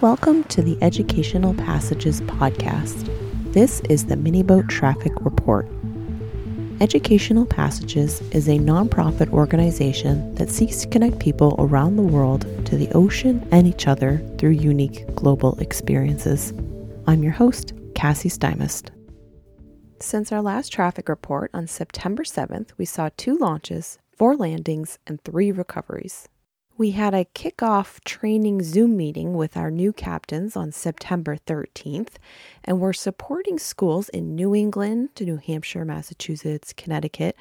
Welcome to the Educational Passages podcast. This is the Miniboat Traffic Report. Educational Passages is a nonprofit organization that seeks to connect people around the world to the ocean and each other through unique global experiences. I'm your host, Cassie Stymiest. Since our last traffic report on September 7th, we saw two launches, four landings, and three recoveries. We had a kickoff training Zoom meeting with our new captains on September 13th, and we're supporting schools in New England, New Hampshire, Massachusetts, Connecticut,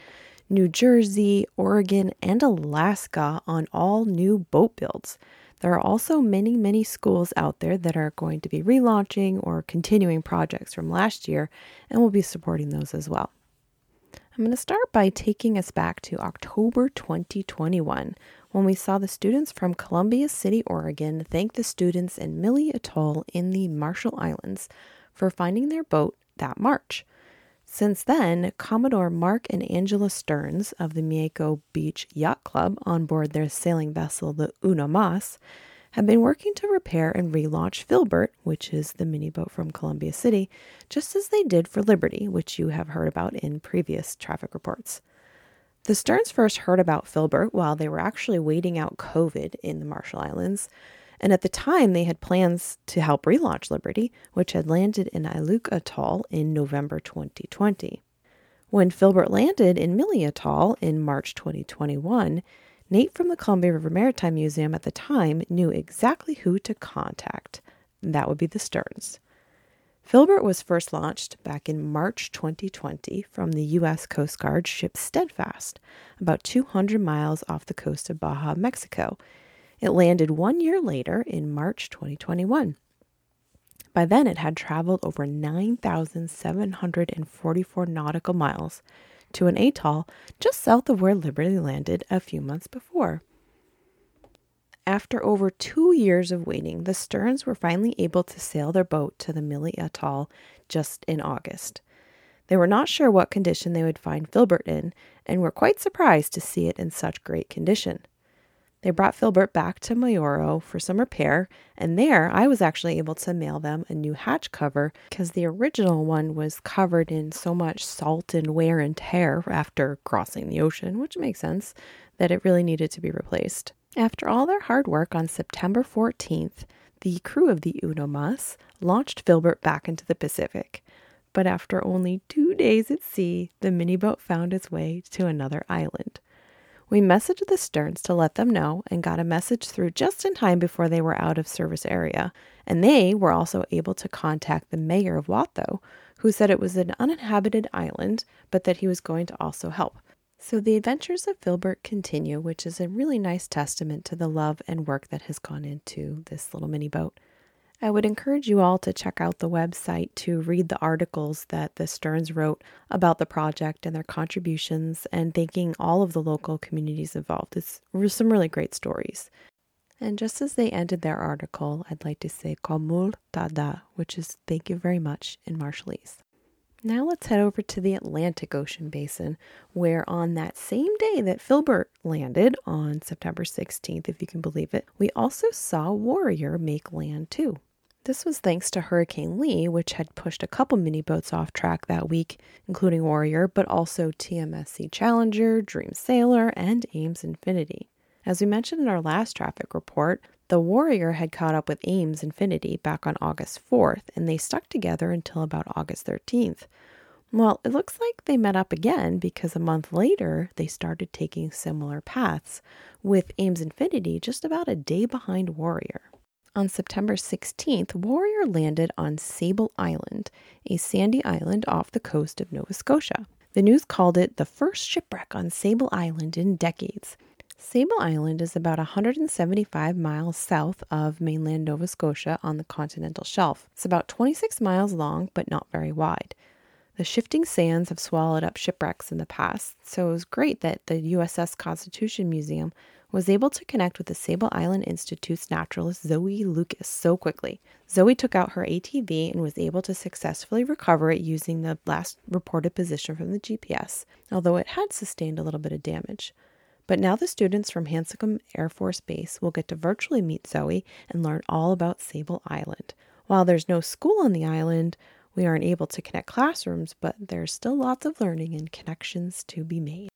New Jersey, Oregon, and Alaska on all new boat builds. There are also many, many schools out there that are going to be relaunching or continuing projects from last year, and we'll be supporting those as well. I'm going to start by taking us back to October 2021 when we saw the students from Columbia City, Oregon thank the students in Mille Atoll in the Marshall Islands for finding their boat that March. Since then, Commodore Mark and Angela Stearns of the Mieko Beach Yacht Club on board their sailing vessel, the Uno Mas, have been working to repair and relaunch Philbert, which is the mini boat from Columbia City, just as they did for Liberty, which you have heard about in previous traffic reports. The Stearns first heard about Philbert while they were actually waiting out COVID in the Marshall Islands, and at the time they had plans to help relaunch Liberty, which had landed in Ailuk Atoll in November 2020. When Philbert landed in Mille Atoll in March 2021, Nate from the Columbia River Maritime Museum at the time knew exactly who to contact. That would be the Stearns. Philbert was first launched back in March 2020 from the U.S. Coast Guard ship Steadfast, about 200 miles off the coast of Baja, Mexico. It landed one year later in March 2021. By then, it had traveled over 9,744 nautical miles to an atoll just south of where Liberty landed a few months before. After over two years of waiting, the Stearns were finally able to sail their boat to the Mille Atoll just in August. They were not sure what condition they would find Philbert in and were quite surprised to see it in such great condition. They brought Philbert back to Majuro for some repair, and there I was actually able to mail them a new hatch cover because the original one was covered in so much salt and wear and tear after crossing the ocean, which makes sense that it really needed to be replaced. After all their hard work on September 14th, the crew of the Uno Mas launched Philbert back into the Pacific. But after only two days at sea, the mini boat found its way to another island. We messaged the Stearns to let them know and got a message through just in time before they were out of service area. And they were also able to contact the mayor of Wotho, who said it was an uninhabited island, but that he was going to also help. So, the adventures of Philbert continue, which is a really nice testament to the love and work that has gone into this little mini boat. I would encourage you all to check out the website to read the articles that the Stearns wrote about the project and their contributions and thanking all of the local communities involved. It's some really great stories. And just as they ended their article, I'd like to say Kommol tata, which is thank you very much in Marshallese. Now let's head over to the Atlantic Ocean Basin, where on that same day that Philbert landed on September 16th, if you can believe it, we also saw Warrior make land too. This was thanks to Hurricane Lee, which had pushed a couple mini boats off track that week, including Warrior, but also TMS Sea Challenger, Dream Sailor, and AIMS Infinity. As we mentioned in our last traffic report, the Warrior had caught up with AIMS Infinity back on August 4th, and they stuck together until about August 13th. Well, it looks like they met up again because a month later they started taking similar paths, with AIMS Infinity just about a day behind Warrior. On September 16th, Warrior landed on Sable Island, a sandy island off the coast of Nova Scotia. The news called it the first shipwreck on Sable Island in decades, Sable Island is about 175 miles south of mainland Nova Scotia on the continental shelf. It's about 26 miles long, but not very wide. The shifting sands have swallowed up shipwrecks in the past, so it was great that the USS Constitution Museum was able to connect with the Sable Island Institute's naturalist Zoe Lucas so quickly. Zoe took out her ATV and was able to successfully recover it using the last reported position from the GPS, although it had sustained a little bit of damage. But now the students from Hanscom Air Force Base will get to virtually meet Zoe and learn all about Sable Island. While there's no school on the island, we aren't able to connect classrooms, but there's still lots of learning and connections to be made.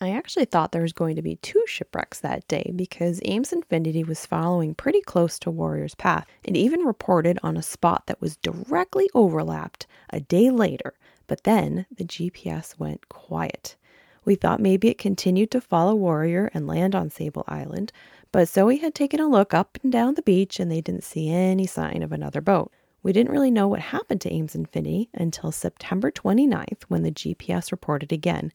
I actually thought there was going to be two shipwrecks that day because AIMS Infinity was following pretty close to Warrior's Path and even reported on a spot that was directly overlapped a day later, but then the GPS went quiet. We thought maybe it continued to follow Warrior and land on Sable Island, but Zoe had taken a look up and down the beach and they didn't see any sign of another boat. We didn't really know what happened to AIMS Infinity until September 29th when the GPS reported again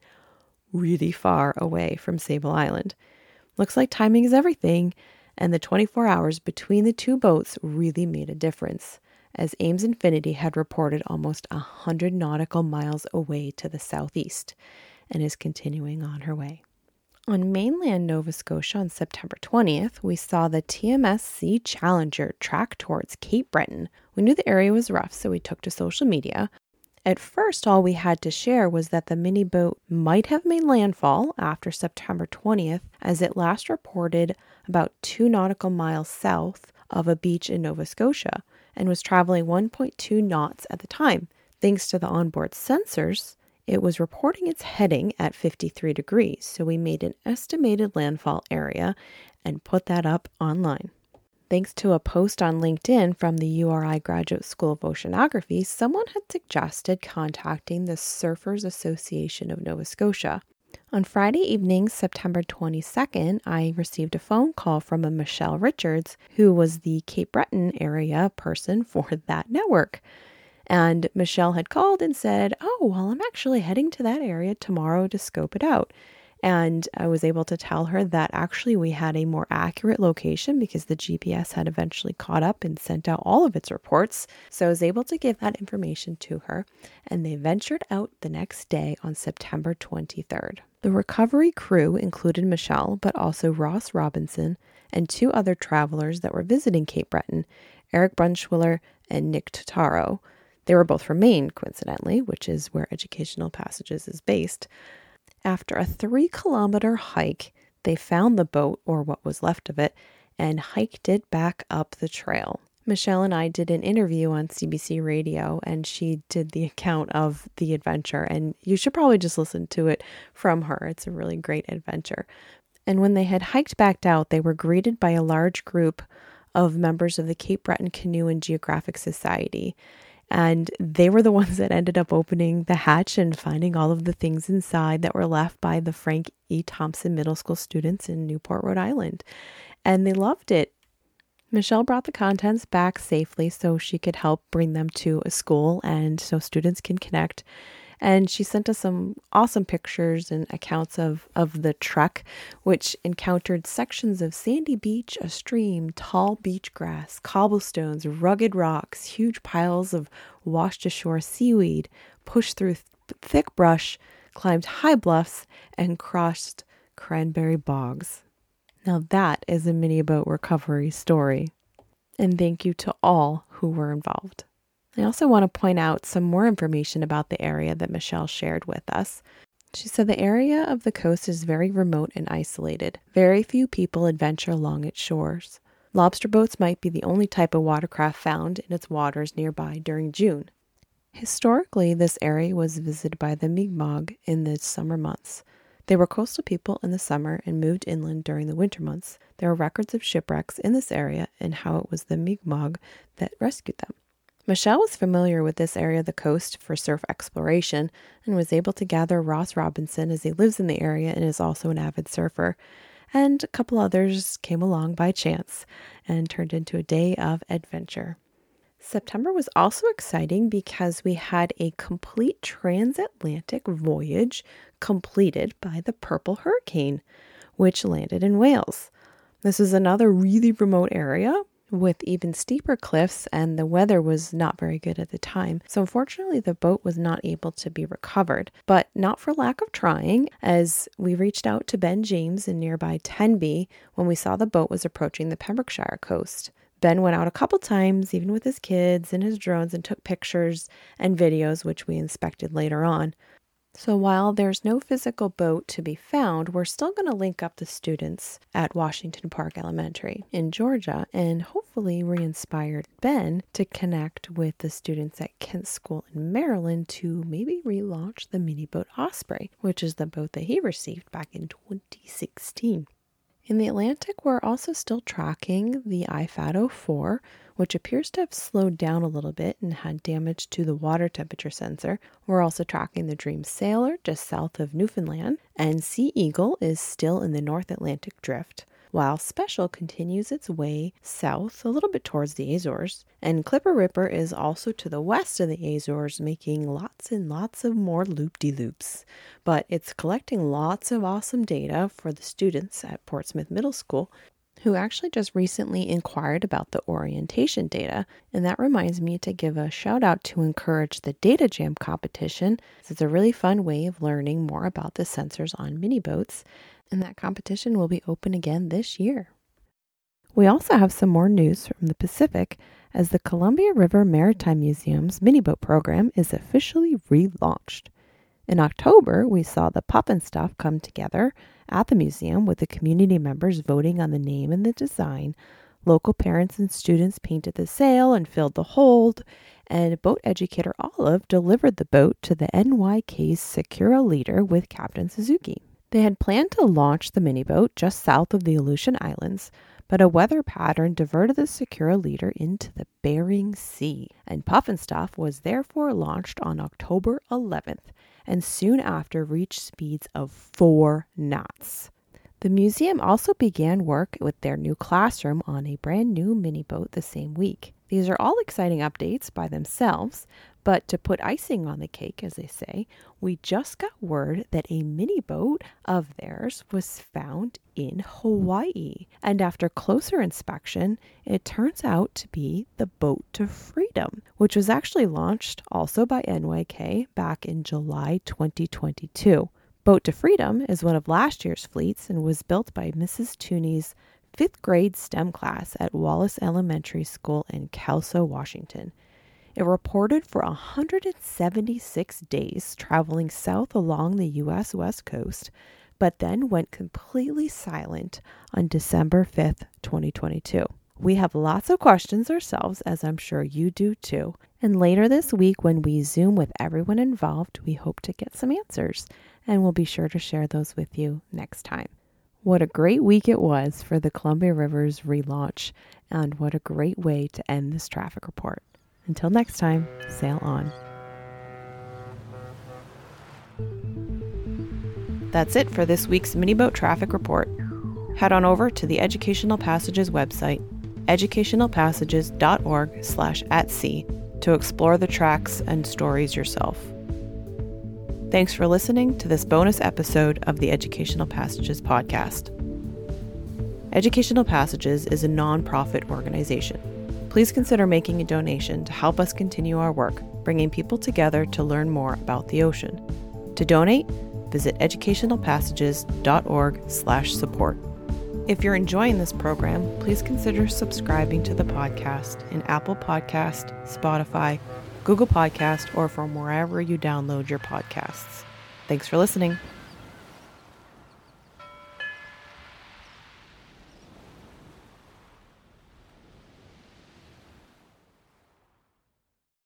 really far away from Sable Island. Looks like timing is everything, and the 24 hours between the two boats really made a difference, as AIMS Infinity had reported almost a 100 nautical miles away to the southeast and is continuing on her way. On mainland Nova Scotia on September 20th, we saw the TMS Sea Challenger track towards Cape Breton. We knew the area was rough, so we took to social media, at first, all we had to share was that the mini boat might have made landfall after September 20th, as it last reported about two nautical miles south of a beach in Nova Scotia and was traveling 1.2 knots at the time. Thanks to the onboard sensors, it was reporting its heading at 53 degrees, so we made an estimated landfall area and put that up online. Thanks to a post on LinkedIn from the URI Graduate School of Oceanography, someone had suggested contacting the Surfers Association of Nova Scotia. On Friday evening, September 22nd, I received a phone call from a Michelle Richards, who was the Cape Breton area person for that network. And Michelle had called and said, Oh, well, I'm actually heading to that area tomorrow to scope it out. And I was able to tell her that actually we had a more accurate location because the GPS had eventually caught up and sent out all of its reports. So I was able to give that information to her, and they ventured out the next day on September 23rd. The recovery crew included Michelle, but also Ross Robinson and two other travelers that were visiting Cape Breton, Eric Brunschwiller and Nick Totaro. They were both from Maine, coincidentally, which is where Educational Passages is based. After a three kilometer hike, they found the boat, or what was left of it, and hiked it back up the trail. Michelle and I did an interview on CBC Radio, and she did the account of the adventure. And you should probably just listen to it from her. It's a really great adventure. And when they had hiked back out, they were greeted by a large group of members of the Cape Breton Canoe and Geographic Society. And they were the ones that ended up opening the hatch and finding all of the things inside that were left by the Frank E. Thompson Middle School students in Newport, Rhode Island. And they loved it. Michelle brought the contents back safely so she could help bring them to a school and so students can connect and she sent us some awesome pictures and accounts of, of the trek, which encountered sections of sandy beach, a stream, tall beach grass, cobblestones, rugged rocks, huge piles of washed ashore seaweed, pushed through th- thick brush, climbed high bluffs, and crossed cranberry bogs. Now that is a mini boat recovery story. And thank you to all who were involved. I also want to point out some more information about the area that Michelle shared with us. She said the area of the coast is very remote and isolated. Very few people adventure along its shores. Lobster boats might be the only type of watercraft found in its waters nearby during June. Historically, this area was visited by the Mi'kmaq in the summer months. They were coastal people in the summer and moved inland during the winter months. There are records of shipwrecks in this area and how it was the Mi'kmaq that rescued them. Michelle was familiar with this area of the coast for surf exploration and was able to gather Ross Robinson as he lives in the area and is also an avid surfer. And a couple others came along by chance and turned into a day of adventure. September was also exciting because we had a complete transatlantic voyage completed by the Purple Hurricane, which landed in Wales. This is another really remote area, with even steeper cliffs, and the weather was not very good at the time. So, unfortunately, the boat was not able to be recovered, but not for lack of trying, as we reached out to Ben James in nearby Tenby when we saw the boat was approaching the Pembrokeshire coast. Ben went out a couple times, even with his kids and his drones, and took pictures and videos, which we inspected later on. So while there's no physical boat to be found, we're still going to link up the students at Washington Park Elementary in Georgia and hopefully re inspired Ben to connect with the students at Kent School in Maryland to maybe relaunch the mini boat Osprey, which is the boat that he received back in 2016. In the Atlantic, we're also still tracking the iFADO 4, which appears to have slowed down a little bit and had damage to the water temperature sensor. We're also tracking the Dream Sailor just south of Newfoundland, and Sea Eagle is still in the North Atlantic Drift while Special continues its way south a little bit towards the Azores. And Clipper Ripper is also to the west of the Azores, making lots and lots of more loop de loops. But it's collecting lots of awesome data for the students at Portsmouth Middle School who actually just recently inquired about the orientation data. And that reminds me to give a shout out to encourage the Data Jam competition. It's a really fun way of learning more about the sensors on mini boats and that competition will be open again this year. We also have some more news from the Pacific as the Columbia River Maritime Museum's mini boat program is officially relaunched. In October, we saw the Puffinstuff come together at the museum with the community members voting on the name and the design. Local parents and students painted the sail and filled the hold, and boat educator Olive delivered the boat to the NYK's Sakura leader with Captain Suzuki. They had planned to launch the miniboat just south of the Aleutian Islands, but a weather pattern diverted the Sakura leader into the Bering Sea, and Puffinstuff was therefore launched on October 11th and soon after reached speeds of four knots. The museum also began work with their new classroom on a brand new mini boat the same week. These are all exciting updates by themselves, but to put icing on the cake, as they say, we just got word that a mini boat of theirs was found in Hawaii. And after closer inspection, it turns out to be the Boat to Freedom, which was actually launched also by NYK back in July 2022. Boat to Freedom is one of last year's fleets and was built by Mrs. Tooney's fifth grade STEM class at Wallace Elementary School in Kelso, Washington. It reported for 176 days traveling south along the U.S. West Coast, but then went completely silent on December 5th, 2022. We have lots of questions ourselves, as I'm sure you do too. And later this week, when we Zoom with everyone involved, we hope to get some answers, and we'll be sure to share those with you next time. What a great week it was for the Columbia Rivers relaunch, and what a great way to end this traffic report. Until next time, sail on. That's it for this week's mini boat traffic report. Head on over to the Educational Passages website, educationalpassages.org slash at sea, to explore the tracks and stories yourself. Thanks for listening to this bonus episode of the Educational Passages podcast. Educational Passages is a nonprofit organization please consider making a donation to help us continue our work, bringing people together to learn more about the ocean. To donate, visit educationalpassages.org/support. If you're enjoying this program, please consider subscribing to the podcast in Apple Podcast, Spotify, Google Podcast, or from wherever you download your podcasts. Thanks for listening.